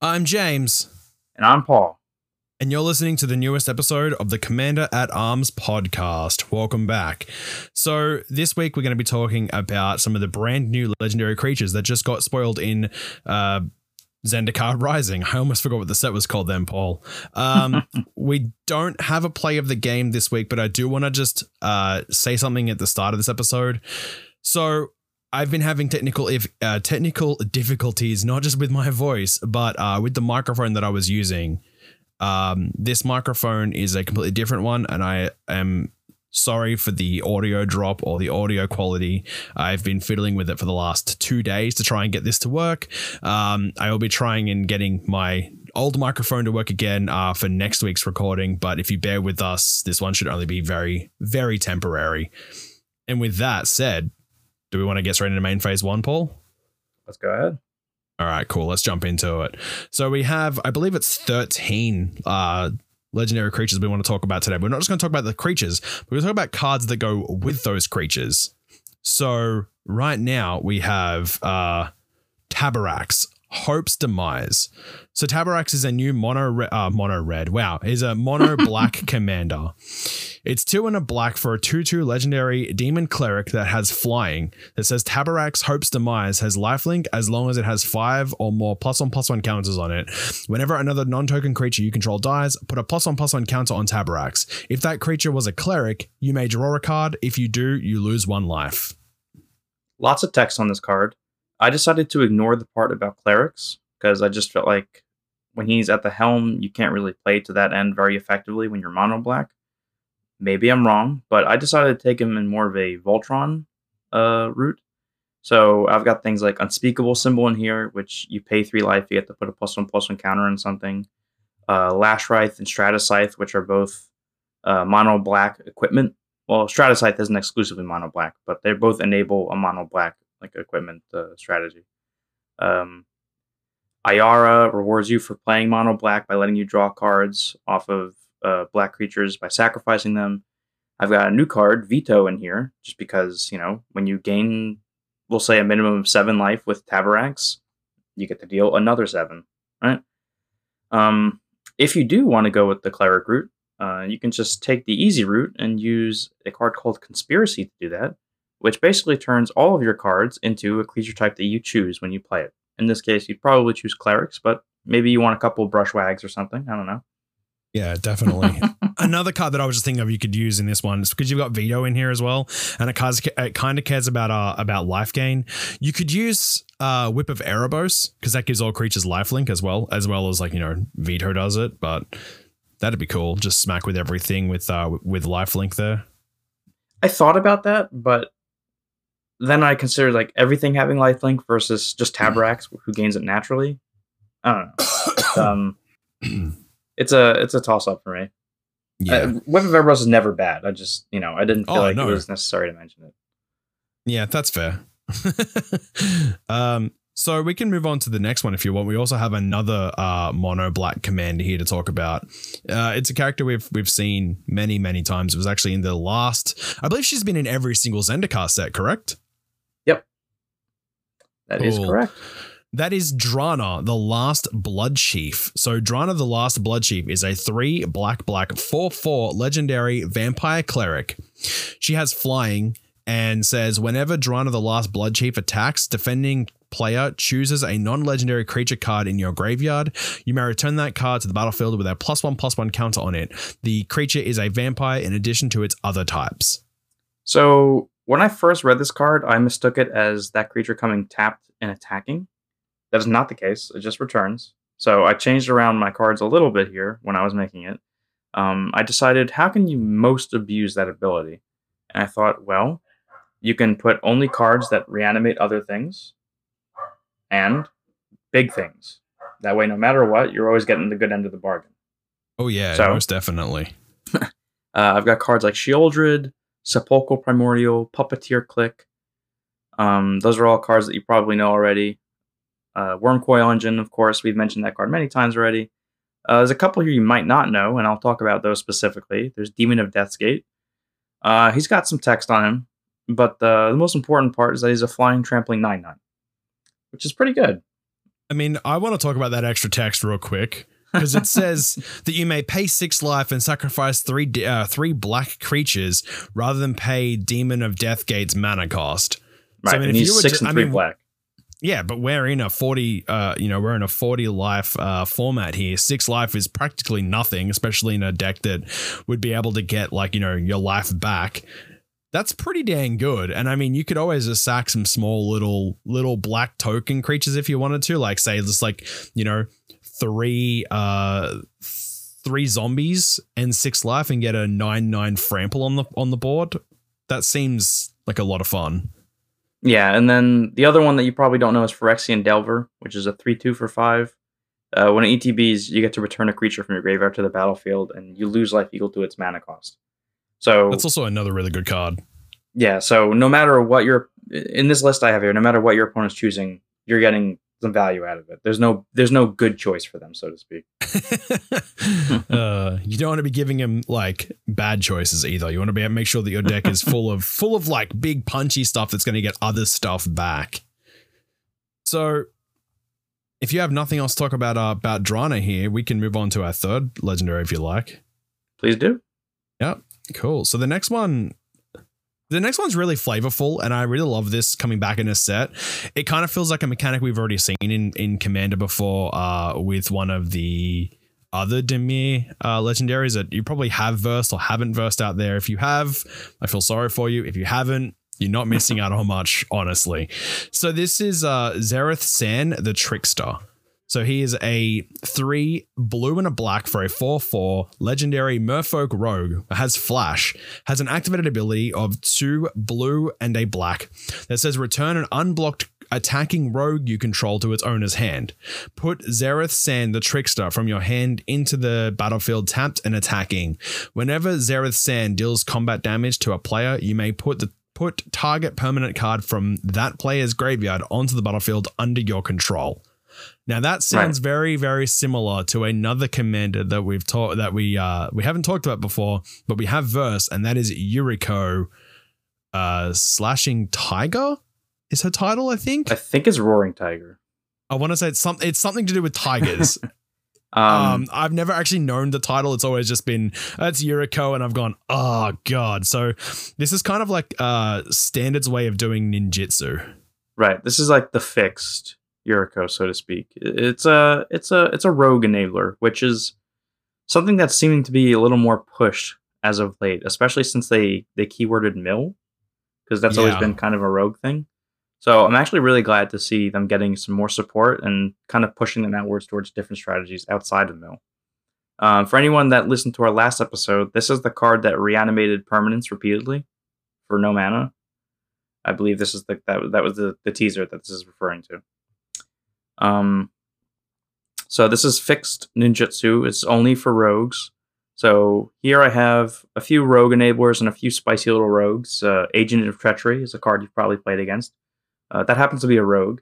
I'm James. And I'm Paul. And you're listening to the newest episode of the Commander at Arms podcast. Welcome back. So, this week we're going to be talking about some of the brand new legendary creatures that just got spoiled in uh, Zendikar Rising. I almost forgot what the set was called then, Paul. Um, we don't have a play of the game this week, but I do want to just uh, say something at the start of this episode. So, I've been having technical if uh, technical difficulties, not just with my voice, but uh, with the microphone that I was using. Um, this microphone is a completely different one, and I am sorry for the audio drop or the audio quality. I've been fiddling with it for the last two days to try and get this to work. Um, I will be trying and getting my old microphone to work again uh, for next week's recording, but if you bear with us, this one should only be very, very temporary. And with that said, do we want to get straight into main phase one, Paul? Let's go ahead. All right, cool. Let's jump into it. So we have, I believe it's 13 uh, legendary creatures we want to talk about today. We're not just going to talk about the creatures, but we're going to talk about cards that go with those creatures. So right now we have uh, Taborax, Hope's Demise. So Taborax is a new mono uh, mono red. Wow, is a mono black commander. It's two and a black for a 2 2 legendary demon cleric that has flying. That says Taborax Hope's Demise has lifelink as long as it has five or more plus one plus one counters on it. Whenever another non token creature you control dies, put a plus one plus one counter on Taborax. If that creature was a cleric, you may draw a card. If you do, you lose one life. Lots of text on this card. I decided to ignore the part about clerics because I just felt like when he's at the helm, you can't really play to that end very effectively when you're mono black. Maybe I'm wrong, but I decided to take him in more of a Voltron uh, route. So I've got things like Unspeakable Symbol in here, which you pay three life, you get to put a plus one plus one counter on something. Uh, Lashwrithe and Stratascythe, which are both uh, mono black equipment. Well, Stratascythe isn't exclusively mono black, but they both enable a mono black like equipment uh, strategy. Um, Ayara rewards you for playing mono black by letting you draw cards off of uh, black creatures by sacrificing them. I've got a new card, Vito, in here, just because, you know, when you gain, we'll say, a minimum of seven life with Taborax, you get to deal another seven, right? Um, if you do want to go with the Cleric route, uh, you can just take the easy route and use a card called Conspiracy to do that which basically turns all of your cards into a creature type that you choose when you play it. In this case, you'd probably choose clerics, but maybe you want a couple brushwaggs or something. I don't know. Yeah, definitely. Another card that I was just thinking of you could use in this one is because you've got Vito in here as well, and it, it kind of cares about uh, about life gain. You could use uh, Whip of Erebos because that gives all creatures lifelink as well, as well as like you know Vito does it. But that'd be cool. Just smack with everything with uh, with lifelink there. I thought about that, but then I consider like everything having lifelink versus just Taborax who gains it naturally. I don't know. It's, um, it's a it's a toss up for me. Yeah, uh, of Erebos is never bad. I just you know I didn't feel oh, like no. it was necessary to mention it. Yeah, that's fair. um, so we can move on to the next one if you want. We also have another uh, mono black commander here to talk about. Uh, it's a character we've we've seen many many times. It was actually in the last. I believe she's been in every single Zendikar set. Correct? That cool. is correct. That is Drana, the last Blood Chief. So Drana, the last Blood Chief, is a three black black four four legendary vampire cleric. She has flying and says whenever Drana, the last Blood Chief attacks, defending player chooses a non-legendary creature card in your graveyard, you may return that card to the battlefield with a plus one plus one counter on it. The creature is a vampire in addition to its other types. So when I first read this card, I mistook it as that creature coming tapped and attacking. That is not the case. It just returns. So I changed around my cards a little bit here when I was making it. Um, I decided how can you most abuse that ability? And I thought, well, you can put only cards that reanimate other things and big things. That way, no matter what, you're always getting the good end of the bargain. Oh, yeah, so, most definitely. uh, I've got cards like Sheoldred, Sepulchral Primordial, Puppeteer Clique. Um, those are all cards that you probably know already. Uh, Wurmcoil Engine, of course, we've mentioned that card many times already. Uh, there's a couple here you might not know, and I'll talk about those specifically. There's Demon of Death's-Gate. Uh, he's got some text on him, but the, the most important part is that he's a flying trampling 9 9, which is pretty good. I mean, I want to talk about that extra text real quick because it says that you may pay six life and sacrifice three uh, three black creatures rather than pay Demon of Deathgate's mana cost. Right, So, I mean, if you were six ju- and I mean, black. Yeah, but we're in a 40 uh you know, we're in a 40 life uh format here. 6 life is practically nothing, especially in a deck that would be able to get like, you know, your life back. That's pretty dang good. And I mean, you could always just sack some small little little black token creatures if you wanted to, like say just like, you know, 3 uh 3 zombies and 6 life and get a 9/9 frample on the on the board. That seems like a lot of fun. Yeah, and then the other one that you probably don't know is Phyrexian Delver, which is a 3 2 for 5. Uh, when it ETBs, you get to return a creature from your graveyard to the battlefield, and you lose life equal to its mana cost. So, That's also another really good card. yeah, so no matter what your in this list I have here, no matter what your opponent's choosing, you're getting some value out of it. There's no there's no good choice for them, so to speak. uh, you don't want to be giving him like bad choices either. You want to be make sure that your deck is full of full of like big punchy stuff that's going to get other stuff back. So, if you have nothing else to talk about uh, about Drana here, we can move on to our third legendary if you like. Please do. Yep. Cool. So the next one, the next one's really flavorful, and I really love this coming back in a set. It kind of feels like a mechanic we've already seen in in Commander before, uh, with one of the other Dimir uh, legendaries that you probably have versed or haven't versed out there. If you have, I feel sorry for you. If you haven't, you're not missing out on much, honestly. So this is uh, Zareth San, the Trickster. So he is a three blue and a black for a 4 4 legendary merfolk rogue. Has flash, has an activated ability of two blue and a black that says return an unblocked attacking rogue you control to its owner's hand. Put Zareth San the Trickster from your hand into the battlefield tapped and attacking. Whenever Zareth San deals combat damage to a player, you may put the put target permanent card from that player's graveyard onto the battlefield under your control. Now that sounds very, very similar to another commander that we've talked that we uh we haven't talked about before, but we have verse, and that is Yuriko uh slashing tiger is her title, I think. I think it's Roaring Tiger. I want to say it's something it's something to do with tigers. Um, um, I've never actually known the title. It's always just been that's Yuriko, and I've gone, oh god. So this is kind of like uh standards way of doing ninjutsu. right. This is like the fixed Yuriko, so to speak. It's a it's a it's a rogue enabler, which is something that's seeming to be a little more pushed as of late, especially since they they keyworded mill, because that's always been kind of a rogue thing. So I'm actually really glad to see them getting some more support and kind of pushing them outwards towards different strategies outside of mill. Um, for anyone that listened to our last episode, this is the card that reanimated permanents repeatedly for no mana. I believe this is the that that was the, the teaser that this is referring to. Um, so this is fixed ninjutsu. It's only for rogues. So here I have a few rogue enablers and a few spicy little rogues. Uh, Agent of Treachery is a card you've probably played against. Uh, that happens to be a rogue.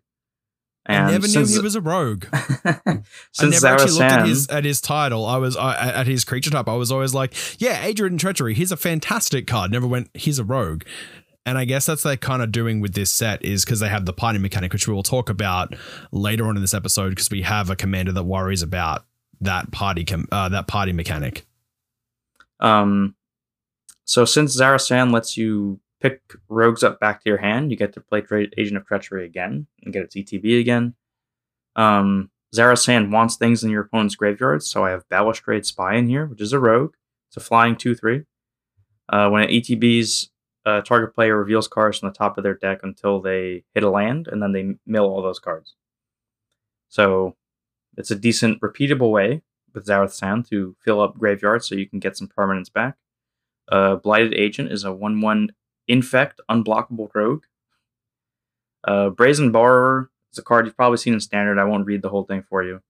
I never knew he was a rogue. I since never actually looked at his at his title. I was at his creature type. I was always like, yeah, Adrian Treachery. He's a fantastic card. Never went. He's a rogue. And I guess that's they're kind of doing with this set is because they have the party mechanic, which we will talk about later on in this episode, because we have a commander that worries about that party com- uh, that party mechanic. Um, so since Zareth San lets you pick rogues up back to your hand, you get to play Tra- Agent of Treachery again and get its ETB again. Um, Zareth San wants things in your opponent's graveyard, so I have Balustrade Spy in here, which is a rogue. It's a flying 2 3. Uh, when it ETBs, uh, target player reveals cards from the top of their deck until they hit a land, and then they mill all those cards. So it's a decent, repeatable way with Zareth San to fill up graveyards so you can get some permanents back. Uh, Blighted Agent is a 1 1 infect, unblockable rogue. Uh, Brazen Borrower is a card you've probably seen in Standard. I won't read the whole thing for you.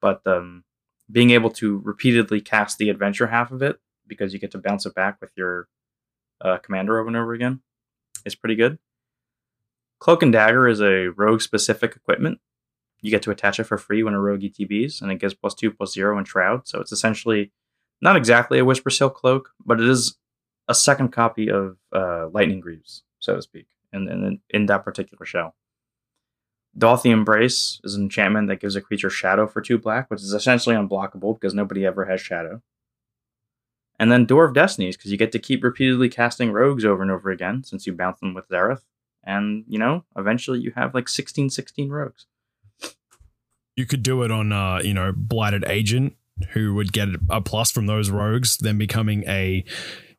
But um, being able to repeatedly cast the adventure half of it, because you get to bounce it back with your uh, commander over and over again, is pretty good. Cloak and Dagger is a rogue specific equipment. You get to attach it for free when a rogue ETBs, and it gives plus two, plus zero in Shroud. So it's essentially not exactly a Whisper Silk cloak, but it is a second copy of uh, Lightning Greaves, so to speak, in, in, in that particular shell. Dauthi Embrace is an enchantment that gives a creature shadow for two black, which is essentially unblockable because nobody ever has shadow. And then Door of Destinies, because you get to keep repeatedly casting rogues over and over again since you bounce them with Zareth. And, you know, eventually you have like 16, 16 rogues. You could do it on, uh, you know, Blighted Agent, who would get a plus from those rogues, then becoming a,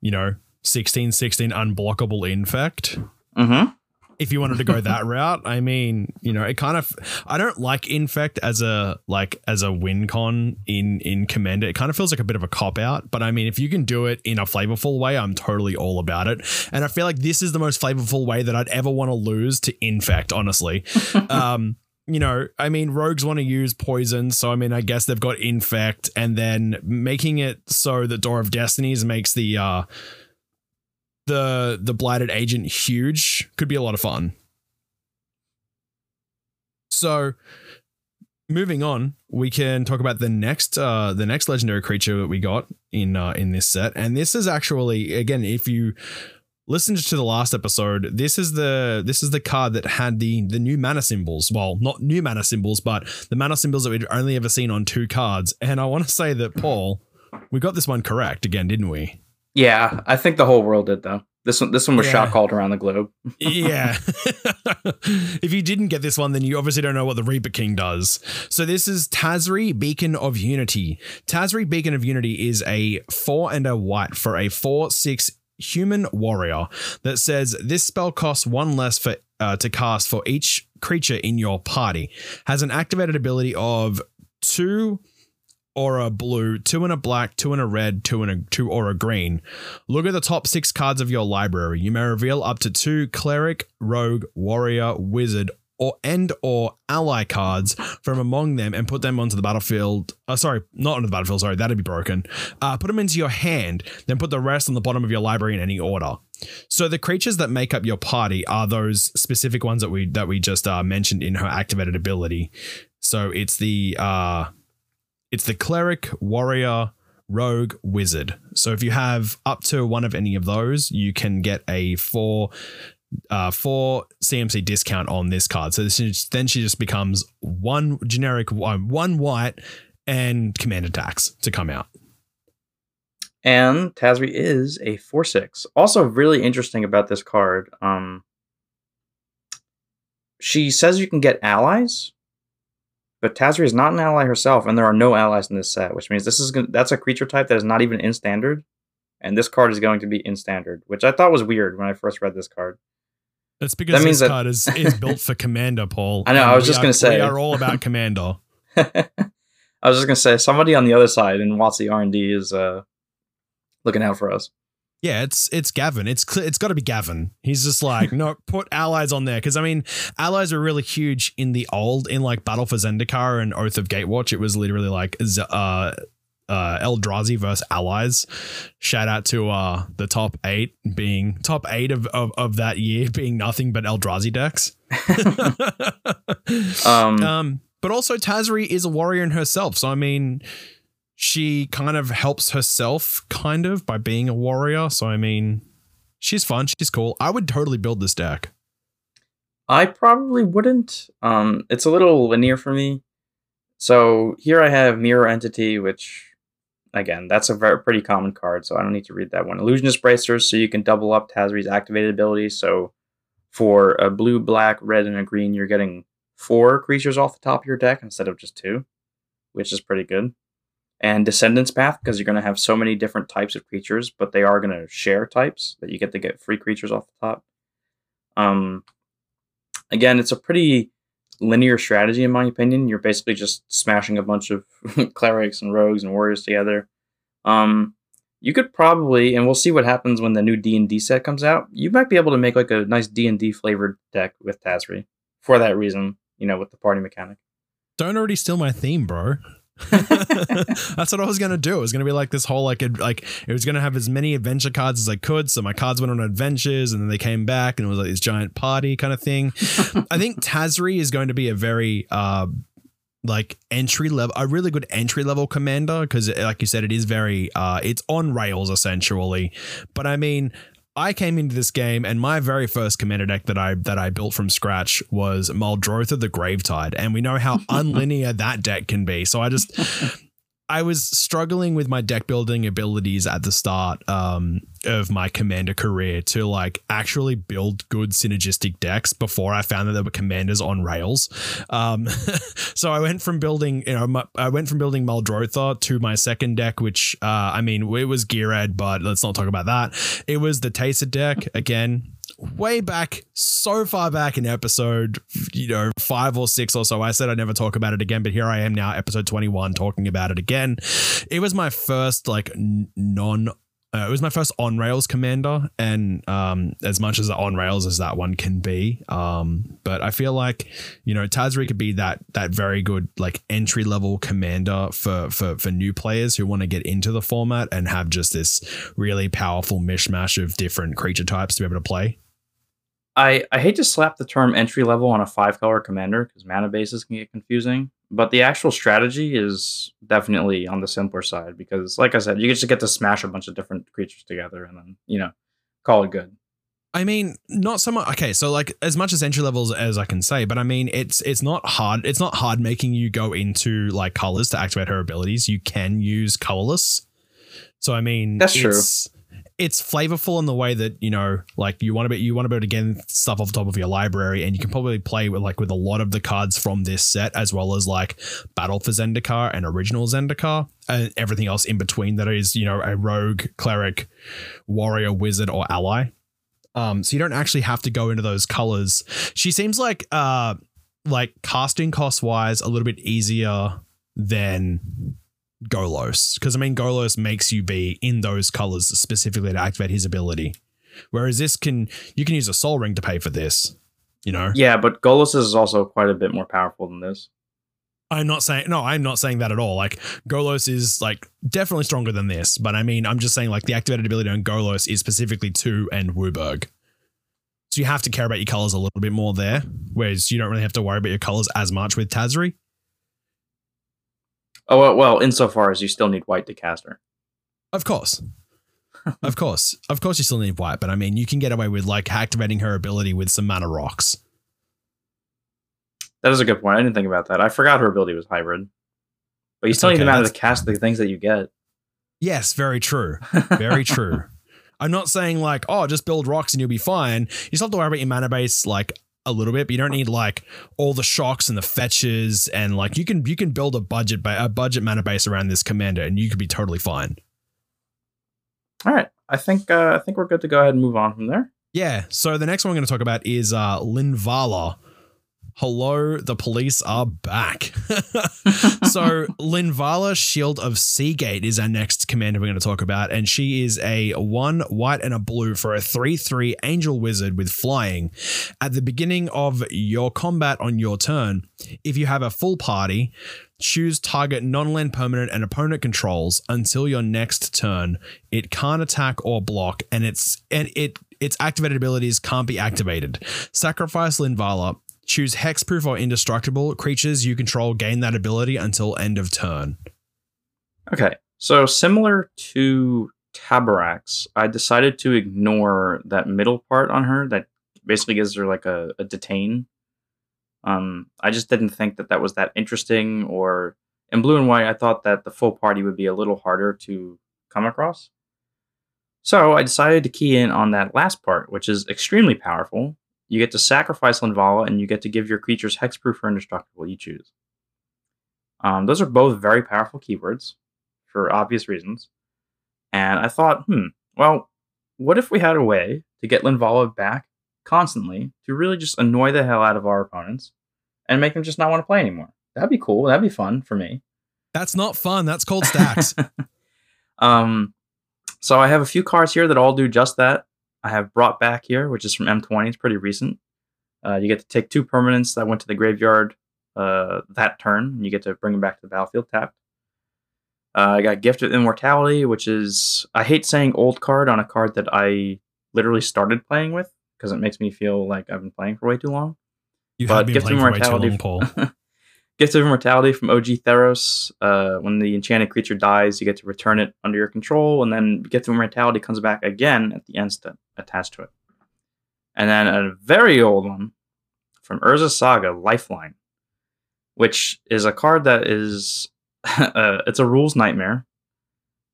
you know, 16, 16 unblockable infect. Mm-hmm. If you wanted to go that route, I mean, you know, it kind of I don't like infect as a like as a win con in in commander. It kind of feels like a bit of a cop out, but I mean, if you can do it in a flavorful way, I'm totally all about it. And I feel like this is the most flavorful way that I'd ever want to lose to infect, honestly. um you know, I mean, rogues want to use poison, so I mean, I guess they've got infect, and then making it so that Door of Destinies makes the uh the the blighted agent huge could be a lot of fun. So, moving on, we can talk about the next uh the next legendary creature that we got in uh in this set, and this is actually again, if you listened to the last episode this is the this is the card that had the the new mana symbols. Well not new mana symbols but the mana symbols that we'd only ever seen on two cards. And i want to say that paul we got this one correct again didn't we Yeah, I think the whole world did though. This one, this one was Yeah. shot called around the globe. yeah. if you didn't get this one, then you obviously don't know what the Reaper King does. So this is Tazri Beacon of Unity. Tazri Beacon of Unity is a four and a white for a four six human warrior that says this spell costs one less for uh, to cast for each creature in your party. Has an activated ability of two or a blue, two and a black, two and a red, two and a two or a green. Look at the top six cards of your library. You may reveal up to two cleric, rogue, warrior, wizard, or and or ally cards from among them and put them onto the battlefield. Uh, sorry, not onto the battlefield. Sorry, that'd be broken. Uh, put them into your hand, then put the rest on the bottom of your library in any order. So the creatures that make up your party are those specific ones that we that we just uh, mentioned in her activated ability. So it's the uh, it's the cleric, warrior, rogue, wizard. So if you have up to one of any of those, you can get a four uh four CMC discount on this card. So this is, then she just becomes one generic one, one white and command attacks to come out. And Tazri is a 4 6. Also, really interesting about this card. Um, she says you can get allies, but Tazri is not an ally herself, and there are no allies in this set, which means this is gonna, that's a creature type that is not even in standard, and this card is going to be in standard, which I thought was weird when I first read this card. That's because That this that- card is, is built for Commander, Paul. I know, I was just gonna say. we are all about Commander. I was just gonna say somebody on the other side in WotC R and D is uh, looking out for us. Yeah, it's it's Gavin. It's it's got to be Gavin. He's just like no, put allies on there because I mean, allies are really huge in the old in like Battle for Zendikar and Oath of Gatewatch. It was literally like uh uh Eldrazi versus allies. Shout out to uh the top eight being top eight of of, of that year being nothing but Eldrazi decks. Um, Um, but also Tazri is a warrior in herself. So I mean, she kind of helps herself, kind of, by being a warrior. So I mean, she's fun. She's cool. I would totally build this deck. I probably wouldn't. Um, it's a little linear for me. So here I have Mirror Entity, which, again, that's a very pretty common card, so I don't need to read that one. Illusionist Bracers, so you can double up Tazri's activated ability. So for a blue, black, red, and a green, you're getting four creatures off the top of your deck instead of just two, which is pretty good. And Descendants Path, because you're going to have so many different types of creatures, but they are going to share types that you get to get free creatures off the top. Um, again, it's a pretty linear strategy in my opinion. You're basically just smashing a bunch of clerics and rogues and warriors together. Um, you could probably, and we'll see what happens when the new D and D set comes out. You might be able to make like a nice D and D flavored deck with Tazri for that reason. You know, with the party mechanic. Don't already steal my theme, bro. That's what I was gonna do. It was gonna be like this whole like ad- like it was gonna have as many adventure cards as I could. So my cards went on adventures, and then they came back, and it was like this giant party kind of thing. I think Tazri is going to be a very uh, like entry level, a really good entry level commander because, like you said, it is very uh, it's on rails essentially. But I mean, I came into this game and my very first commander deck that I that I built from scratch was Muldrotha the Gravetide, and we know how unlinear that deck can be. So I just I was struggling with my deck building abilities at the start um, of my commander career to like actually build good synergistic decks before I found that there were commanders on rails. Um, so I went from building, you know, my, I went from building Muldrotha to my second deck, which uh, I mean, it was Gearad, but let's not talk about that. It was the Taser deck again way back, so far back in episode, you know, five or six or so. I said I'd never talk about it again, but here I am now, episode 21, talking about it again. It was my first, like, non. Uh, it was my first on rails commander, and um, as much as on rails as that one can be, um, but I feel like you know Tazri could be that that very good like entry level commander for for for new players who want to get into the format and have just this really powerful mishmash of different creature types to be able to play. I, I hate to slap the term entry level on a five color commander because mana bases can get confusing, but the actual strategy is definitely on the simpler side because, like I said, you just get to smash a bunch of different creatures together and then, you know, call it good. I mean, not so much. Okay, so like as much as entry levels as I can say, but I mean, it's it's not hard. It's not hard making you go into like colors to activate her abilities. You can use colorless. So I mean, that's true it's flavorful in the way that you know like you want to be you want to be able to get stuff off the top of your library and you can probably play with like with a lot of the cards from this set as well as like battle for zendikar and original zendikar and everything else in between that is you know a rogue cleric warrior wizard or ally. Um so you don't actually have to go into those colors. She seems like uh like casting cost wise a little bit easier than Golos. Because I mean, Golos makes you be in those colors specifically to activate his ability. Whereas this can, you can use a Sol Ring to pay for this, you know? Yeah, but Golos is also quite a bit more powerful than this. I'm not saying, no, I'm not saying that at all. Like, Golos is like definitely stronger than this, but I mean, I'm just saying like the activated ability on Golos is specifically to and WUBRG. So you have to care about your colors a little bit more there, whereas you don't really have to worry about your colors as much with Tazri. Oh well, insofar as you still need white to cast her. Of course. of course. Of course you still need white, but I mean you can get away with like activating her ability with some mana rocks. That is a good point. I didn't think about that. I forgot her ability was hybrid. But you still okay, need the mana to cast the things that you get. Yes, very true. Very true. I'm not saying like, oh, just build rocks and you'll be fine. You still have to worry about your mana base like a little bit, but you don't need like all the shocks and the fetches and like you can you can build a budget ba- a budget mana base around this commander and you could be totally fine. All right, I think uh, I think we're good to go ahead and move on from there. Yeah. So the next one we're going to talk about is uh, Linvala, Hello, the police are back. so, Linvala Shield of Seagate is our next commander we're going to talk about, and she is a one white and a blue for a 3 3 angel wizard with flying. At the beginning of your combat on your turn, if you have a full party, choose target non-land permanent and opponent controls until your next turn. It can't attack or block, and it's and it its activated abilities can't be activated. Sacrifice Linvala Choose hexproof or indestructible. Creatures you control gain that ability until end of turn. Okay. So similar to Taborax, I decided to ignore that middle part on her that basically gives her like a, a detain. Um, I just didn't think that that was that interesting. Or in blue and white, I thought that the full party would be a little harder to come across. So I decided to key in on that last part, which is extremely powerful you get to sacrifice Linvala, and you get to give your creatures hexproof or indestructible. You choose. Um, those are both very powerful keywords for obvious reasons. And I thought, hmm, well, what if we had a way to get Linvala back constantly to really just annoy the hell out of our opponents and make them just not want to play anymore? That'd be cool. That'd be fun for me. That's not fun. That's called stacks. um, so I have a few cards here that all do just that. I have Brought Back here, which is from M20. It's pretty recent. Uh, you get to take two permanents that went to the graveyard uh, that turn. And you get to bring them back to the battlefield tapped. Uh, I got Gift of Immortality, which is I hate saying old card on a card that I literally started playing with because it makes me feel like I've been playing for way too long. You have been Gifted playing Immortality, for way too long, Paul. Gift of Immortality from OG Theros. Uh, when the enchanted creature dies, you get to return it under your control, and then Gift of Immortality comes back again at the step attached to it. And then a very old one from Urza Saga, Lifeline, which is a card that is uh, it's a rules nightmare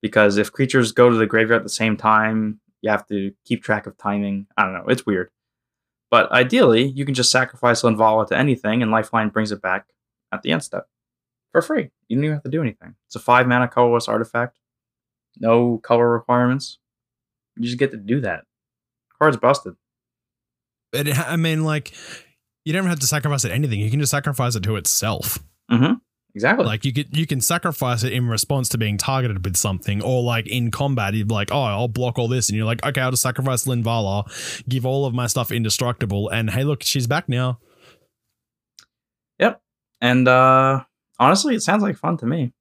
because if creatures go to the graveyard at the same time, you have to keep track of timing. I don't know, it's weird. But ideally, you can just sacrifice Linvala to anything, and Lifeline brings it back at the end step for free. You don't even have to do anything. It's a five mana colorless artifact, no color requirements. You just get to do that. Card's busted. It, I mean, like, you don't have to sacrifice it anything. You can just sacrifice it to itself. Mm-hmm. Exactly. Like you could you can sacrifice it in response to being targeted with something, or like in combat, you'd be like, oh, I'll block all this, and you're like, okay, I'll just sacrifice Linvala, give all of my stuff indestructible, and hey, look, she's back now. And uh honestly, it sounds like fun to me.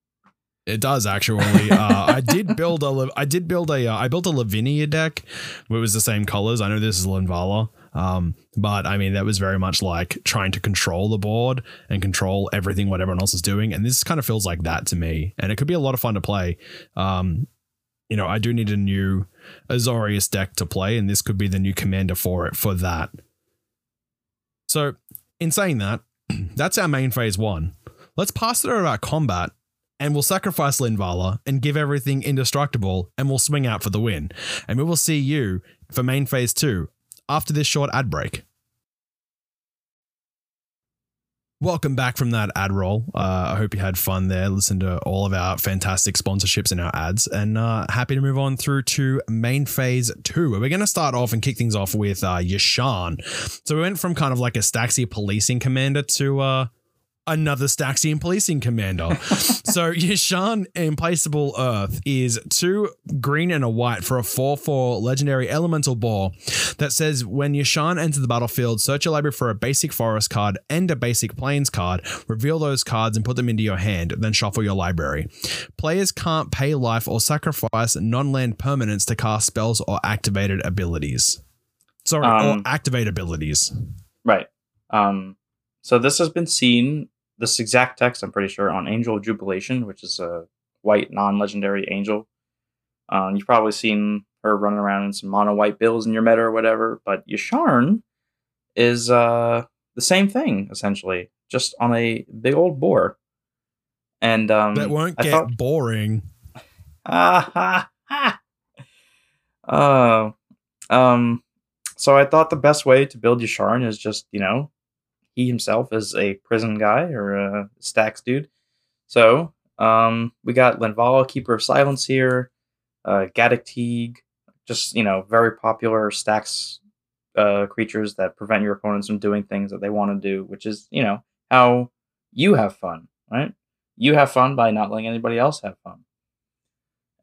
It does actually. uh, I did build a. I did build a. Uh, I built a Lavinia deck. It was the same colors. I know this is Linvala. Um, but I mean, that was very much like trying to control the board and control everything what everyone else is doing. And this kind of feels like that to me. And it could be a lot of fun to play. Um, you know, I do need a new Azorius deck to play, and this could be the new commander for it for that. So, in saying that, that's our main phase one. Let's pass it over our combat and we'll sacrifice Linvala and give everything indestructible and we'll swing out for the win. And we will see you for main phase two after this short ad break. Welcome back from that ad roll. Uh, I hope you had fun there. Listen to all of our fantastic sponsorships and our ads, and uh, happy to move on through to main phase two. where We're going to start off and kick things off with uh, Yasharn. So we went from kind of like a Staxi policing commander to uh, another Staxian policing commander. so Yasharn Implacable Earth is two green and a white for a 4-4 legendary elemental ball that says when Yasharn enters the battlefield, search your library for a basic forest card and a basic plains card, reveal those cards and put them into your hand, then shuffle your library. Players can't pay life or sacrifice non-land permanents to cast spells or activated abilities. Sorry, um, or activate abilities. Right. Um so this has been seen, this exact text, I'm pretty sure, on Angel of Jubilation, which is a white non-legendary angel. Um, you've probably seen her running around in some mono white bills in your meta or whatever, but Yasharn is uh, the same thing essentially, just on a big old boar. And um, that won't I get thought, boring. Ah ha ha. Uh, um, so I thought the best way to build Yasharn is just you know he himself is a prison guy or a stacks dude. So um, we got Linvala, Keeper of Silence here, uh, Gaddock Teeg, just you know very popular stacks uh, creatures that prevent your opponents from doing things that they want to do, which is you know how you have fun, right? You have fun by not letting anybody else have fun.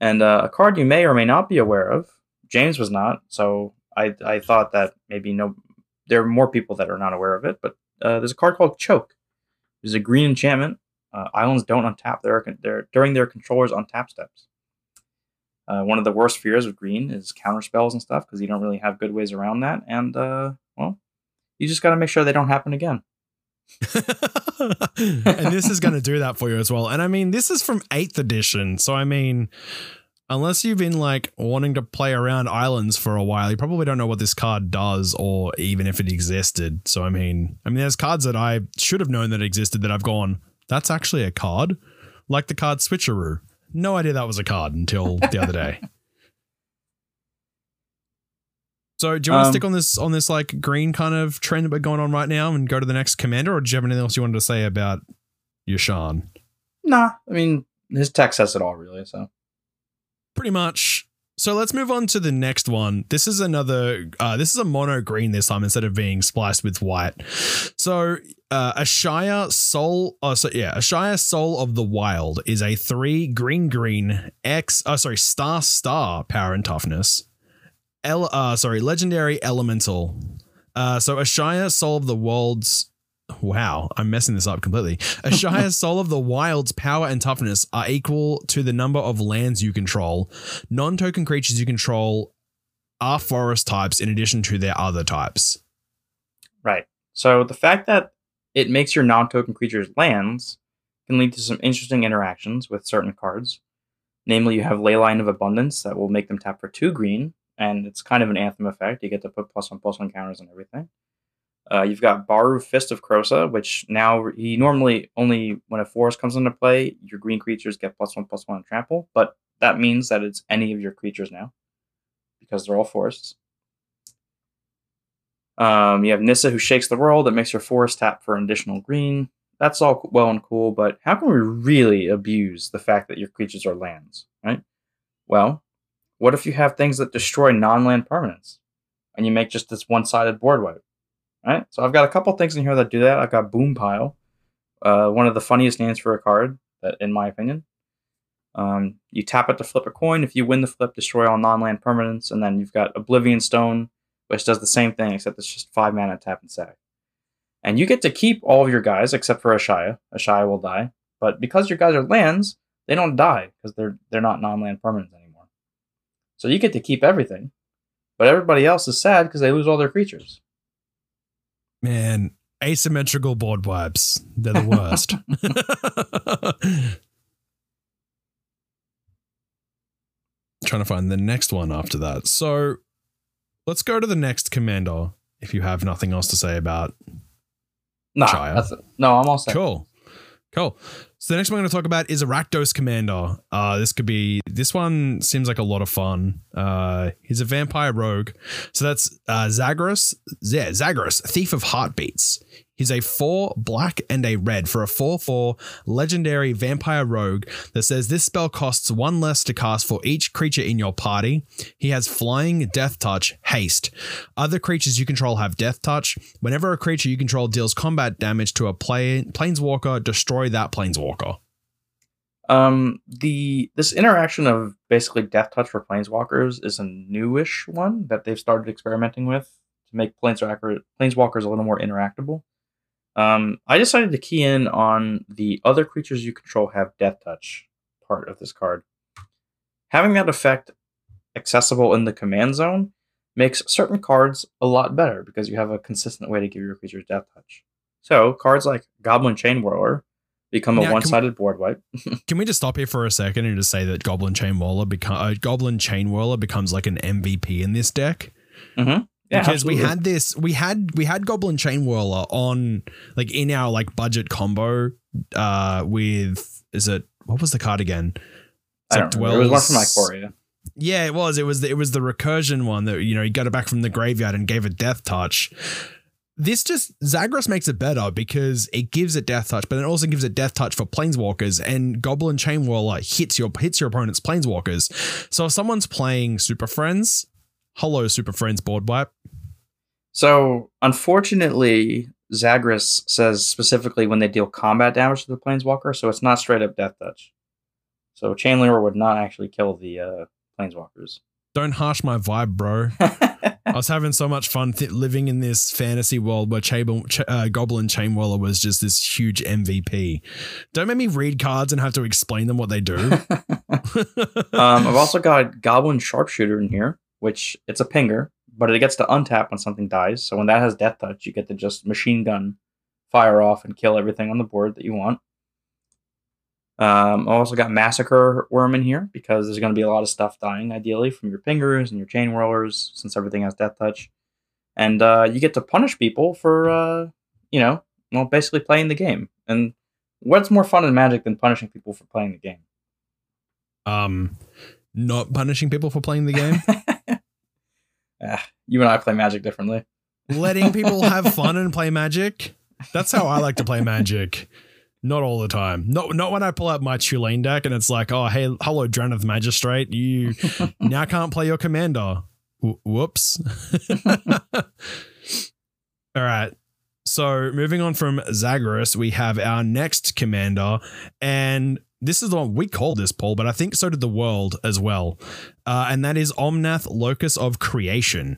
And uh, a card you may or may not be aware of, James was not, so I I thought that maybe no, there are more people that are not aware of it, but uh, there's a card called Choke. It's a green enchantment. Uh, islands don't untap their, their during their controllers on tap steps. Uh, one of the worst fears of green is counter spells and stuff because you don't really have good ways around that. And uh, well, you just got to make sure they don't happen again. and this is going to do that for you as well. And I mean, this is from 8th edition. So, I mean, unless you've been like wanting to play around islands for a while, you probably don't know what this card does or even if it existed. So I mean, I mean, there's cards that I should have known that existed that I've gone. That's actually a card, like the card Switcheroo. No idea that was a card until the other day. So do you want um, to stick on this on this like green kind of trend that we're going on right now and go to the next commander, or do you have anything else you wanted to say about Yasharn? Nah, I mean his text says it all really. So pretty much. So let's move on to the next one. This is another. Uh, this is a mono green this time instead of being spliced with white. So uh, Ashaya Soul. Oh, so yeah, a Ashaya Soul of the Wild is a three green green X. Oh, sorry, star star power and toughness. L. Uh, sorry, legendary elemental. Uh, so a Ashaya Soul of the World's Wow, I'm messing this up completely. Ashaya's Soul of the Wild's power and toughness are equal to the number of lands you control. Non token creatures you control are forest types in addition to their other types. Right. So the fact that it makes your non-token creatures lands can lead to some interesting interactions with certain cards. Namely, you have Leyline of Abundance that will make them tap for two green, and it's kind of an anthem effect. You get to put plus one plus one counters and everything. Uh, you've got Baru Fist of Krosa, which now he normally only when a forest comes into play, your green creatures get plus one plus one trample, but that means that it's any of your creatures now because they're all forests. Um, you have Nissa who shakes the world that makes your forest tap for an additional green. That's all well and cool, but how can we really abuse the fact that your creatures are lands, right? Well, what if you have things that destroy non-land permanents, and you make just this one-sided board wipe? Right. So I've got a couple things in here that do that. I've got Boom Pile, uh, one of the funniest names for a card, that in my opinion. Um, you tap it to flip a coin. If you win the flip, destroy all non-land permanents, and then you've got Oblivion Stone, which does the same thing except it's just five mana tap and sack. And you get to keep all of your guys except for Ashaya. Ashaya will die, but because your guys are lands, they don't die because they're they're not non-land permanents anymore. So you get to keep everything, but everybody else is sad because they lose all their creatures. Man, asymmetrical board wipes. They're the worst. Trying to find the next one after that. So let's go to the next commander if you have nothing else to say about Nah, Shire. that's it. No, I'm all set. Cool. Cool. So the next one I'm going to talk about is a Rakdos Commander. Uh, this could be this one seems like a lot of fun. Uh, he's a vampire rogue. So that's uh, Zagras. Yeah, Zagras, Thief of Heartbeats. He's a four black and a red for a 4 4 legendary vampire rogue that says this spell costs one less to cast for each creature in your party. He has flying, death touch, haste. Other creatures you control have death touch. Whenever a creature you control deals combat damage to a play- planeswalker, destroy that planeswalker. Um, the this interaction of basically death touch for planeswalkers is a newish one that they've started experimenting with to make planeswalker planeswalkers a little more interactable. Um, I decided to key in on the other creatures you control have death touch part of this card. Having that effect accessible in the command zone makes certain cards a lot better because you have a consistent way to give your creatures death touch. So cards like Goblin Chain Whirler become a one-sided board wipe. Can we just stop here for a second and just say that Goblin Chain Whirler become uh, Goblin Chain Whirler becomes like an MVP in this deck? Yeah, because we had this we had we had goblin chain whirler on like in our like budget combo uh with is it what was the card again It's I like don't remember. It was one from Dwells- Ikoria. yeah it was it was the, it was the recursion one that you know he got it back from the graveyard and gave it death touch this just Zagras makes it better because it gives it death touch, but it also gives it death touch for planeswalkers. And Goblin Chain Whirler hits your hits your opponent's planeswalkers. So if someone's playing Super Friends, hello Super Friends board wipe. So, unfortunately, Zagras says specifically when they deal combat damage to the planeswalker, so it's not straight up death touch. So, Chainwhirler would not actually kill the uh, planeswalkers. Don't harsh my vibe, bro. I was having so much fun th- living in this fantasy world where Chab- Ch- uh, Goblin Chain Whirler was just this huge MVP. Don't make me read cards and have to explain them what they do. um, I've also got Goblin Sharpshooter in here, which it's a pinger, but it gets to untap when something dies. So when that has death touch, you get to just machine gun, fire off, and kill everything on the board that you want. Um, I also got Massacre Wurm in here because there's going to be a lot of stuff dying, ideally, from your pingers and your chain whirlers, since everything has death touch. And uh, you get to punish people for, uh, you know, well, basically playing the game. And what's more fun in Magic than punishing people for playing the game? um, not punishing people for playing the game, Ah, you and I play Magic differently. letting people have fun and play Magic. That's how I like to play Magic. Not all the time. Not not when I pull out my Tulane deck and it's like, oh hey, hello, Drannith Magistrate. You now can't play your commander. Wh- whoops. All right. So moving on from Zagras, we have our next commander, and this is the one we called this, Paul, but I think so did the world as well. Uh, and that is Omnath, Locus of Creation.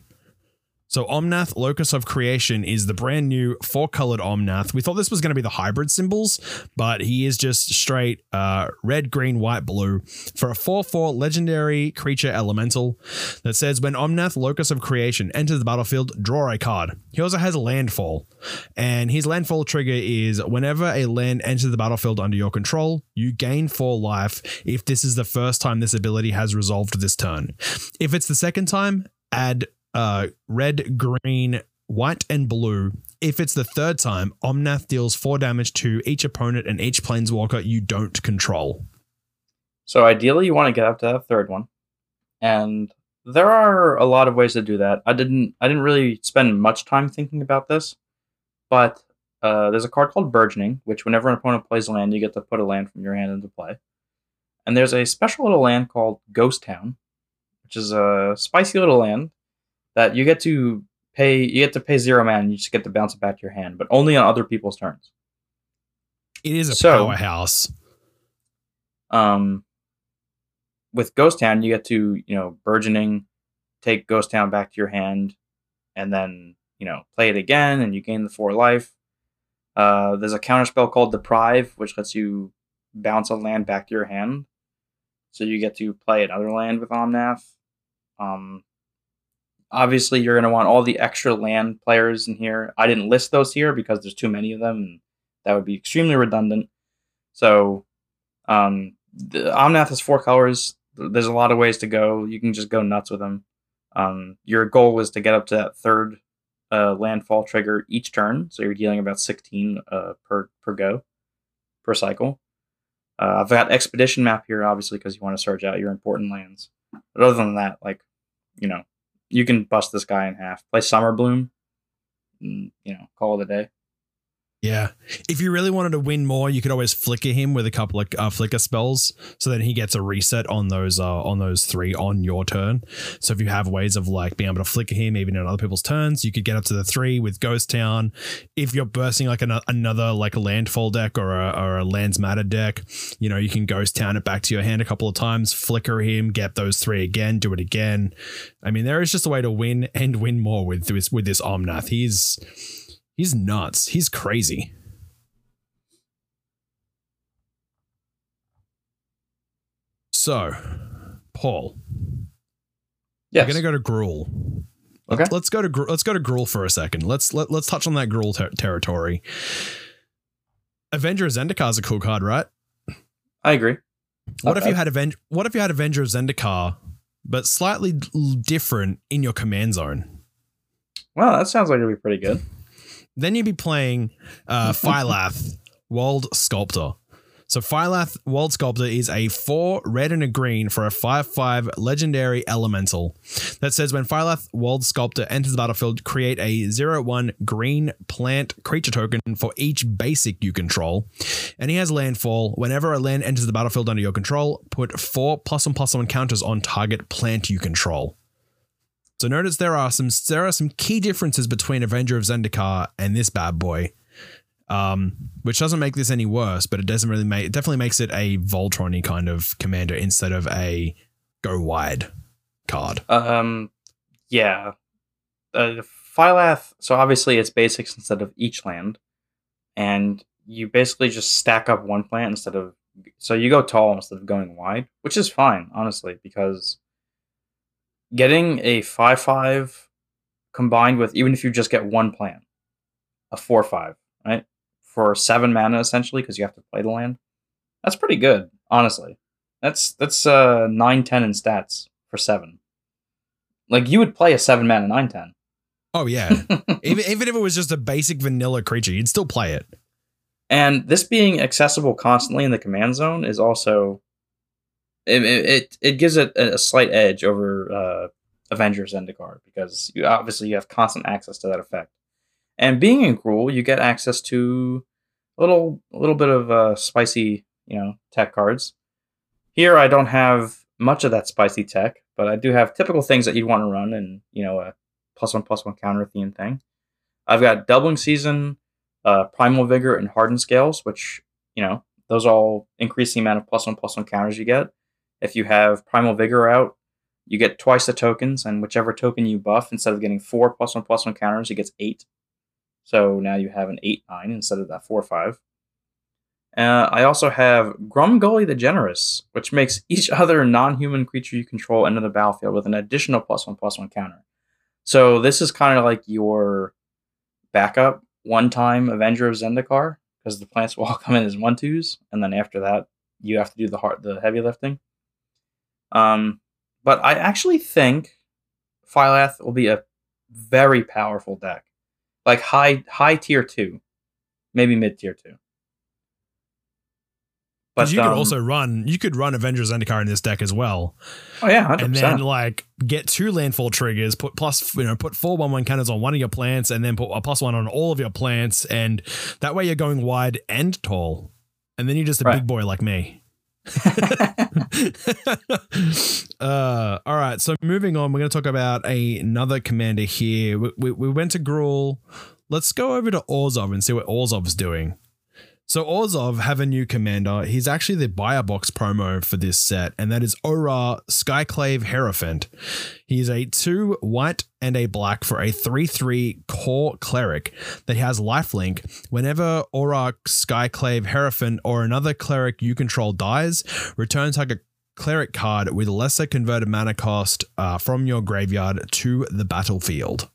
So Omnath, Locus of Creation, is the brand new four-colored Omnath. We thought this was going to be the hybrid symbols, but he is just straight uh, red, green, white, blue for a 4-4 legendary creature elemental that says when Omnath, Locus of Creation, enters the battlefield, draw a card. He also has a landfall, and his landfall trigger is whenever a land enters the battlefield under your control, you gain four life if this is the first time this ability has resolved this turn. If it's the second time, add uh, red, green, white, and blue. If it's the third time, Omnath deals four damage to each opponent and each planeswalker you don't control. So ideally, you want to get up to that third one, and there are a lot of ways to do that. I didn't I didn't really spend much time thinking about this, but uh, there's a card called Burgeoning, which whenever an opponent plays a land, you get to put a land from your hand into play. And there's a special little land called Ghost Town, which is a spicy little land that you get to pay you get to pay zero mana and you just get to bounce it back to your hand, but only on other people's turns. It is a So- powerhouse. Um with Ghost Town you get to, you know, burgeoning, take Ghost Town back to your hand, and then, you know, play it again and you gain the four life. Uh there's a counter spell called Deprive, which lets you bounce a land back to your hand. So you get to play another land with Omnath. Um obviously you're going to want all the extra land players in here. I didn't list those here because there's too many of them and that would be extremely redundant. So um the Omnath has four colors. There's a lot of ways to go. You can just go nuts with them. Um your goal is to get up to that third uh, landfall trigger each turn, so you're dealing about 16 uh, per per go per cycle. Uh, I've got expedition map here, obviously, because you want to search out your important lands. But other than that, like, you know, you can bust this guy in half. Play Summer Bloom, and, you know, call it a day. Yeah. If you really wanted to win more, you could always flicker him with a couple of uh, flicker spells, so then he gets a reset on those uh, on those three on your turn. So if you have ways of like being able to flicker him even in other people's turns, you could get up to the three with Ghost Town. If you're bursting like an, another like a landfall deck or a, or a lands matter deck, you know you can Ghost Town it back to your hand a couple of times, flicker him, get those three again, do it again. I mean, there is just a way to win and win more with this with this Omnath. He's He's nuts. He's crazy. So, Paul, Yes. we're gonna go to Gruul. Okay. Let's go to Gru- let's go to Gruul for a second. Let's let, let's touch on that Gruul ter- territory. Avenger of Zendikar is a cool card, right? I agree. What Not if you had Aven- What if you had Avenger of Zendikar, but slightly different in your command zone? Well, that sounds like it'd be pretty good. Then you'd be playing uh, Phylath, Walled Sculptor. So Phylath, World Sculptor is a four red and a green for a 5-5 legendary elemental that says when Phylath, World Sculptor enters the battlefield, create a 0-1 green plant creature token for each basic you control. And he has landfall. Whenever a land enters the battlefield under your control, put four plus one plus one counters on target plant you control. So notice there are some there are some key differences between Avenger of Zendikar and this bad boy, um, which doesn't make this any worse, but it doesn't really make it definitely makes it a Voltron kind of commander instead of a go wide card. Um, yeah. Uh, Phylath, so obviously it's basics instead of each land. And you basically just stack up one plant instead of. So you go tall instead of going wide, which is fine, honestly, because getting a 5 5 combined with, even if you just get one plant, a 4 5, right? For seven mana essentially, because you have to play the land. That's pretty good, honestly. That's that's uh nine ten in stats for seven. Like you would play a seven mana nine ten. Oh yeah, even even if it was just a basic vanilla creature, you'd still play it. and this being accessible constantly in the command zone is also it it, it, gives it a, slight edge over uh, Avengers Zendikar because you obviously you have constant access to that effect. And being in Gruul, you get access to a little a little bit of uh, spicy you know tech cards. Here I don't have much of that spicy tech, but I do have typical things that you'd want to run and you know a plus one plus one counter theme thing. I've got doubling season, uh, primal vigor, and hardened scales, which you know those all increase the amount of plus one plus one counters you get. If you have primal vigor out, You get twice the tokens, and whichever token you buff, instead of getting four plus one plus one counters, it gets eight. So now you have an eight nine instead of that four five. Uh, I also have Grumgully the Generous, which makes each other non-human creature you control enter the battlefield with an additional plus one plus one counter. So this is kind of like your backup one-time Avenger of Zendikar because the plants will all come in as one twos, and then after that you have to do the hard, the heavy lifting. Um, but I actually think Phylath will be a very powerful deck, like high high tier two, maybe mid tier two. But you um, could also run, you could run Avengers Zendikar in this deck as well. Oh yeah, 100%. and then like get two landfall triggers, put plus you know put four one one counters on one of your plants, and then put a plus one on all of your plants, and that way you're going wide and tall, and then you're just a right. big boy like me. uh, all right, so moving on, we're going to talk about a, another commander here. We, we, we went to Gruul. Let's go over to Orzhov and see what Orzhov's doing. So Orzhov have a new commander. He's actually the buyer box promo for this set, and that is Orah Skyclave Hierophant. He's a two white and a black for a 3-3 Kor cleric that has lifelink. Whenever Orah Skyclave Hierophant or another cleric you control dies, return target cleric card with lesser converted mana cost uh, from your graveyard to the battlefield.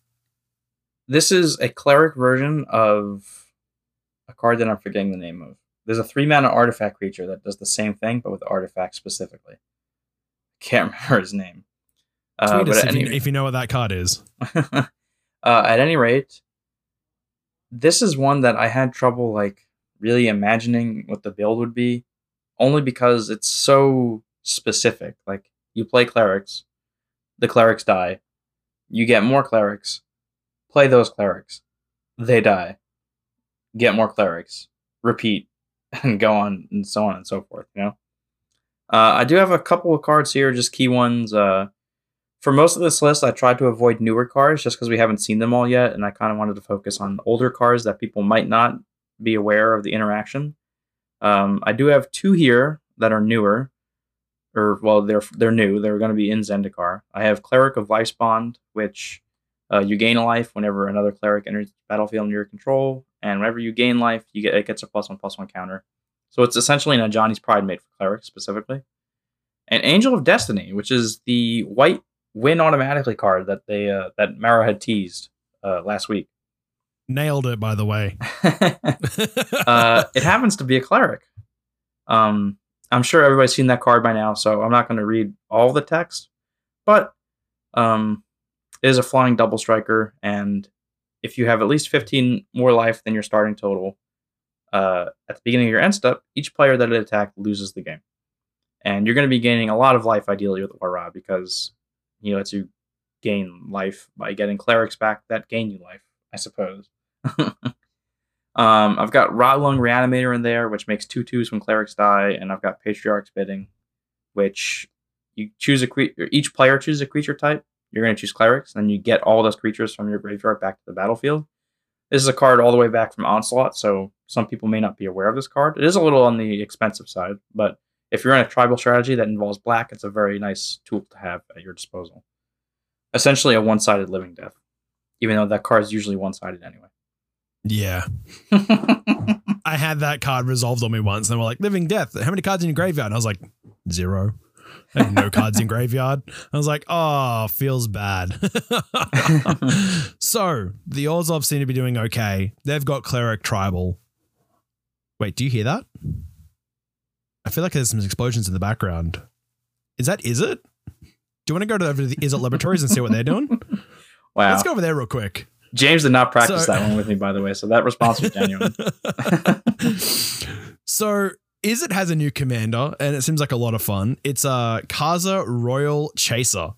This is a cleric version of a card that I'm forgetting the name of. There's a three mana artifact creature that does the same thing, but with artifacts specifically. Can't remember his name. Uh, but if, any, you, if, you, know what that card is. uh, at any rate, this is one that I had trouble like really imagining what the build would be, only because it's so specific. Like you play clerics, the clerics die, you get more clerics, play those clerics, they die get more clerics, repeat, and go on and so on and so forth. You know, uh, I do have a couple of cards here, just key ones. Uh, for most of this list, I tried to avoid newer cards just because we haven't seen them all yet, and I kind of wanted to focus on older cards that people might not be aware of the interaction. Um, I do have two here that are newer, or well, they're they're new. They're going to be in Zendikar. I have Cleric of Life's Bond, which uh, you gain a life whenever another cleric enters the battlefield under your control, and whenever you gain life, you get it gets a plus one plus one counter. So it's essentially an Ajani's Pridemate for clerics specifically. And Angel of Destiny, which is the white win automatically card that they uh, that Mara had teased uh, last week. Nailed it, by the way. uh, it happens to be a cleric. Um, I'm sure everybody's seen that card by now, so I'm not going to read all the text. But um, is a flying double striker, and if you have at least 15 more life than your starting total uh, at the beginning of your end step, each player that it attacked loses the game. And you're going to be gaining a lot of life ideally with Orah because he lets you gain life by getting clerics back that gain you life, I suppose. um, I've got Rotlung Reanimator in there, which makes two twos when clerics die, and I've got Patriarch's Bidding, which you choose a creature. Each player chooses a creature type, you're going to choose clerics, and you get all those creatures from your graveyard back to the battlefield. This is a card all the way back from Onslaught, so some people may not be aware of this card. It is a little on the expensive side, but if you're in a tribal strategy that involves black, it's a very nice tool to have at your disposal. Essentially, a one sided living death, even though that card is usually one sided anyway. Yeah. I had that card resolved on me once, and they were like, Living Death, how many cards in your graveyard? And I was like, zero no cards in graveyard. I was like, oh, feels bad. so the Orzhov seem to be doing okay. They've got cleric tribal. Wait, do you hear that? I feel like there's some explosions in the background. Is that is it? Do you want to go to the Izzet laboratories and see what they're doing? Wow. Let's go over there real quick. James did not practice so, that one with me, by the way, so that response was genuine. so Izzet has a new commander, and it seems like a lot of fun. It's a uh, Kaza Roil Chaser.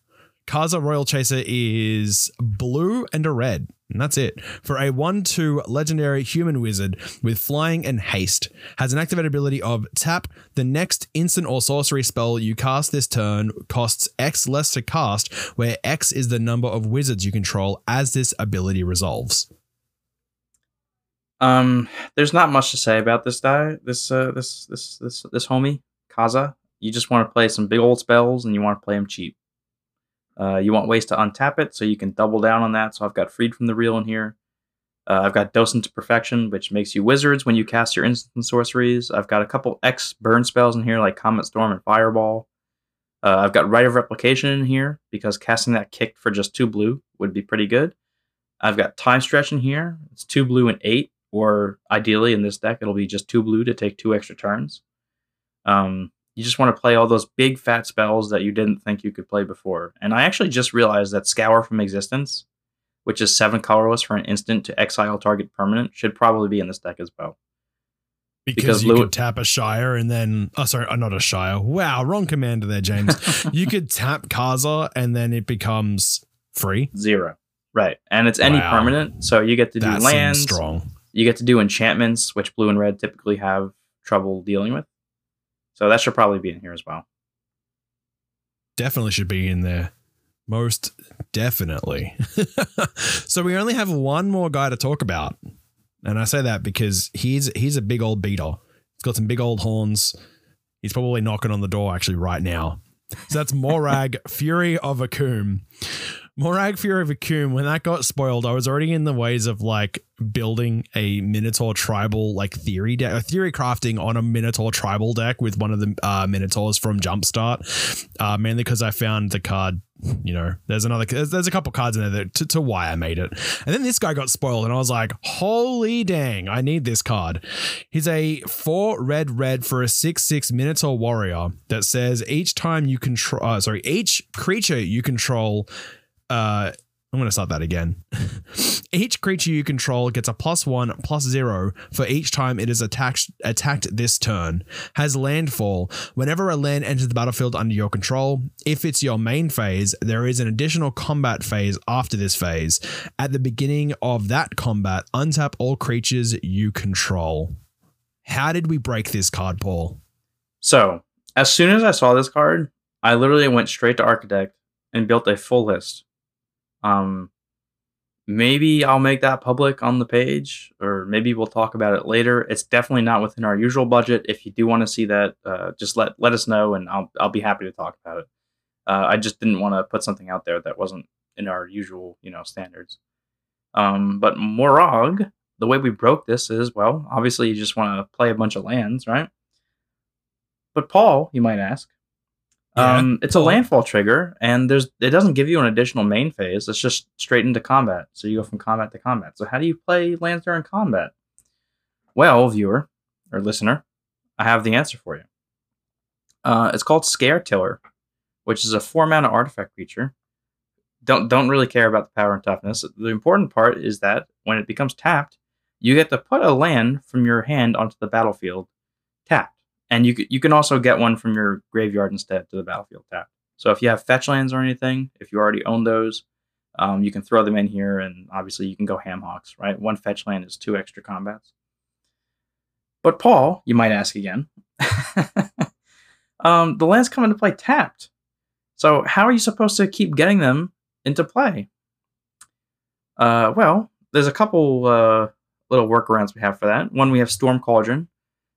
Kaza Roil Chaser is blue and a red. And that's it. For a 1 2 legendary human wizard with flying and haste, has an activated ability of tap the next instant or sorcery spell you cast this turn costs X less to cast, where X is the number of wizards you control as this ability resolves. Um, there's not much to say about this guy. This uh, this this this this homie Kaza. You just want to play some big old spells, and you want to play them cheap. Uh, you want ways to untap it, so you can double down on that. So I've got Freed from the Real in here. Uh, I've got Docent to Perfection, which makes you wizards when you cast your instant sorceries. I've got a couple X burn spells in here, like Comet Storm and Fireball. Uh, I've got Rite of Replication in here because casting that kick for just two blue would be pretty good. I've got Time Stretch in here. It's two blue and eight, or ideally in this deck, it'll be just two blue to take two extra turns. Um, you just want to play all those big fat spells that you didn't think you could play before. And I actually just realized that Scour from Existence which is seven colorless for an instant to exile target permanent, should probably be in this deck as well. Because, because you could tap Ashaya and then, oh, sorry, uh, not Ashaya. Wow, wrong commander there, James. you could tap Kaza and then it becomes free. Zero. Right. And it's any wow. permanent. So you get to do that lands. strong. You get to do enchantments, which blue and red typically have trouble dealing with. So that should probably be in here as well. Definitely should be in there. Most definitely. so we only have one more guy to talk about. And I say that because he's he's a big old beater. He's got some big old horns. He's probably knocking on the door actually right now. So that's Moraug, Fury of Akoum. Moraug Fury of Akoum, when that got spoiled, I was already in the ways of like building a Minotaur tribal like theory deck, a theory crafting on a Minotaur tribal deck with one of the uh, Minotaurs from Jumpstart, uh, mainly because I found the card. You know, there's another, there's, there's a couple cards in there that, to, to why I made it. And then this guy got spoiled, and I was like, holy dang, I need this card. He's a four red red for a six six Minotaur warrior that says each time you control, uh, sorry, each creature you control uh, I'm going to start that again. each creature you control gets a plus one, plus zero for each time it is attacked attacked this turn. Has landfall. Whenever a land enters the battlefield under your control, if it's your main phase, there is an additional combat phase after this phase. At the beginning of that combat, untap all creatures you control. How did we break this card, Paul? So, as soon as I saw this card, I literally went straight to Archidekt and built a full list um, maybe I'll make that public on the page, or maybe we'll talk about it later. It's definitely not within our usual budget. If you do want to see that, uh, just let let us know, and I'll I'll be happy to talk about it. Uh, I just didn't want to put something out there that wasn't in our usual, you know, standards. Um, but Moraug, the way we broke this is well, obviously you just want to play a bunch of lands, right? But Paul, you might ask, yeah. Um, it's a landfall trigger, and there's it doesn't give you an additional main phase. It's just straight into combat. So you go from combat to combat. So how do you play lands during combat? Well, viewer or listener, I have the answer for you. Uh, it's called Scaretiller, which is a four mana artifact creature. Don't don't really care about the power and toughness. The important part is that when it becomes tapped, you get to put a land from your hand onto the battlefield and you you can also get one from your graveyard instead to the battlefield tap. So if you have fetch lands or anything, if you already own those, um, you can throw them in here, and obviously you can go ham hocks, right? One fetch land is two extra combats. But Paul, you might ask again, um, the lands come into play tapped. So how are you supposed to keep getting them into play? Uh, well, there's a couple uh, little workarounds we have for that. One, we have Storm Cauldron,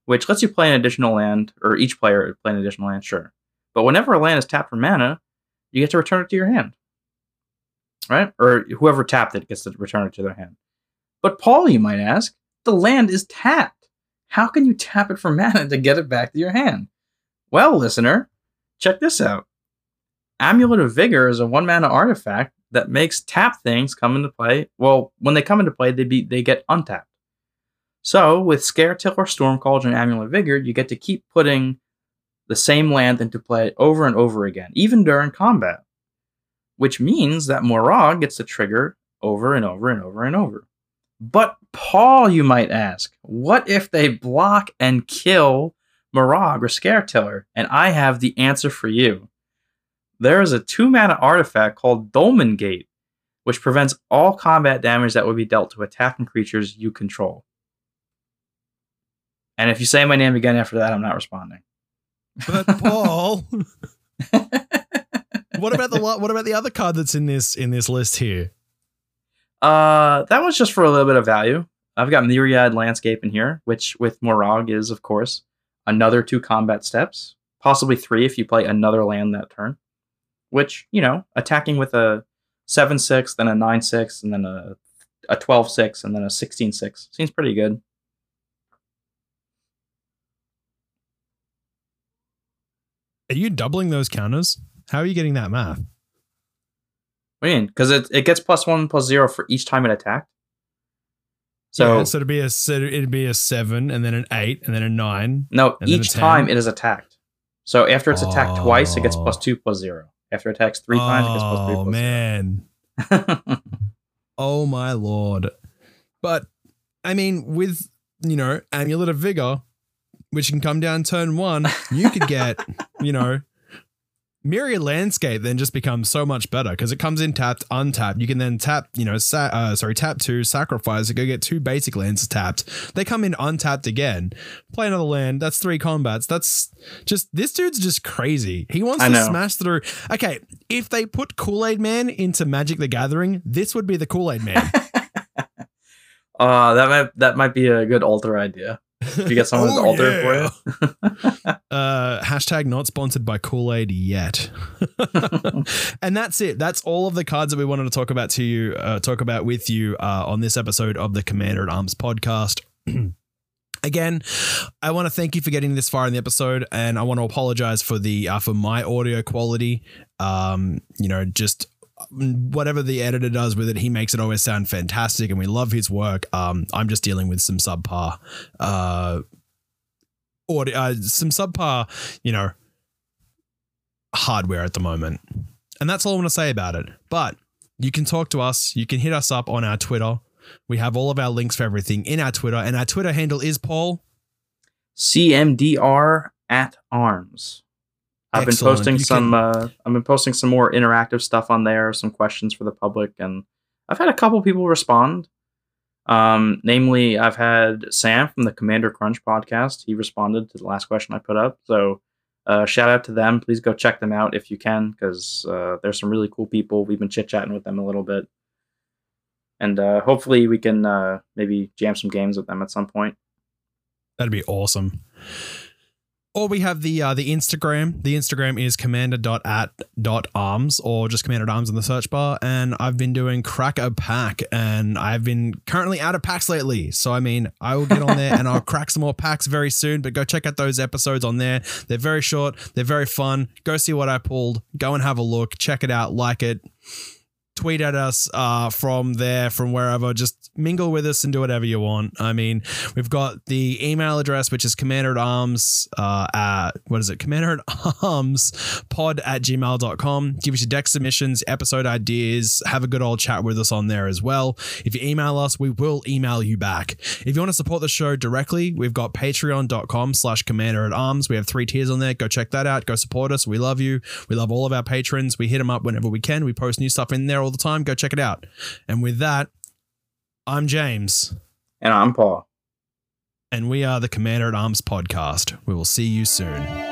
which lets you play an additional land, or each player play an additional land, sure. But whenever a land is tapped for mana, you get to return it to your hand. Right? Or whoever tapped it gets to return it to their hand. But Paul, you might ask, the land is tapped. How can you tap it for mana to get it back to your hand? Well, listener, check this out. Amulet of Vigor is a one mana artifact that makes tap things come into play. Well, when they come into play, they be they get untapped. So, with Scaretiller, Storm and Amulet Vigor, you get to keep putting the same land into play over and over again, even during combat. Which means that Moraug gets to trigger over and over and over and over. But, Paul, you might ask, what if they block and kill Moraug or Scaretiller? And I have the answer for you. There is a two mana artifact called Dolmen Gate, which prevents all combat damage that would be dealt to attacking creatures you control. And if you say my name again after that, I'm not responding. But Paul, what about the what about the other card that's in this in this list here? Uh, that was just for a little bit of value. I've got Myriad Landscape in here, which with Moraug is, of course, another two combat steps, possibly three if you play another land that turn. which you know, attacking with a seven six, then a nine six, and then a a twelve six, and then a sixteen six seems pretty good. Are you doubling those counters? How are you getting that math? I mean? Because it, it gets plus one plus zero for each time it attacked. So yeah, so it'd be a so it'd be a seven and then an eight and then a nine. no, and then a each time it is attacked. So after it's attacked oh. twice, it gets Oh. two plus zero. After it attacks three times, it gets plus three Oh plus man. Oh my lord. But I mean, with you know, amulet of vigor, which can come down turn one, you could get, you know, Myriad Landscape then just becomes so much better because it comes in tapped, untapped. You can then tap, you know, sa- uh, sorry, tap two, sacrifice, go get two basic lands tapped. They come in untapped again. Play another land. That's three combats. That's just this dude's just crazy. He wants I to know. smash through. Okay, if they put Kool Aid Man into Magic the Gathering, this would be the Kool Aid Man. uh, that might that might be a good alter idea. You get someone to Oh, alter yeah. for you. Uh, hashtag not sponsored by Kool Aid yet. and that's it. That's all of the cards that we wanted to talk about to you, uh, talk about with you uh, on this episode of the Commander at Arms podcast. Again, I want to thank you for getting this far in the episode, and I want to apologize for the uh, for my audio quality. Um, you know, just whatever the editor does with it, he makes it always sound fantastic, and we love his work. Um, I'm just dealing with some subpar uh audio, uh, some subpar, you know, hardware at the moment. And that's all I want to say about it. But you can talk to us. You can hit us up on our Twitter. We have all of our links for everything in our Twitter, and our Twitter handle is Paul. CMDR at arms. I've been posting You some. can- Uh, I've been posting some more interactive stuff on there, some questions for the public, and I've had a couple people respond. Um, namely, I've had Sam from the Commander Crunch podcast. He responded to the last question I put up. So, uh, shout out to them. Please go check them out if you can, because uh, there's some really cool people. We've been chit chatting with them a little bit, and uh, hopefully we can uh, maybe jam some games with them at some point. That'd be awesome. Or we have the uh, the Instagram. The Instagram is commander.at.arms or just commander arms in the search bar. And I've been doing crack a pack and I've been currently out of packs lately. So, I mean, I will get on there and I'll crack some more packs very soon. But go check out those episodes on there. They're very short, they're very fun. Go see what I pulled. Go and have a look. Check it out. Like it. Tweet at us uh, from there, from wherever. Just mingle with us and do whatever you want. I mean, We've got the email address, which is commander at arms, uh, at, what is it? Commander at arms pod at gmail.com. Give us your deck submissions, episode ideas, have a good old chat with us on there as well. If you email us, we will email you back. If you want to support the show directly, we've got patreon.com slash commander at arms. We have three tiers on there. Go check that out. Go support us. We love you. We love all of our patrons. We hit them up whenever we can. We post new stuff in there all the time. Go check it out. And with that, I'm James. And I'm Paul. and we are the Commander at Arms podcast. We will see you soon.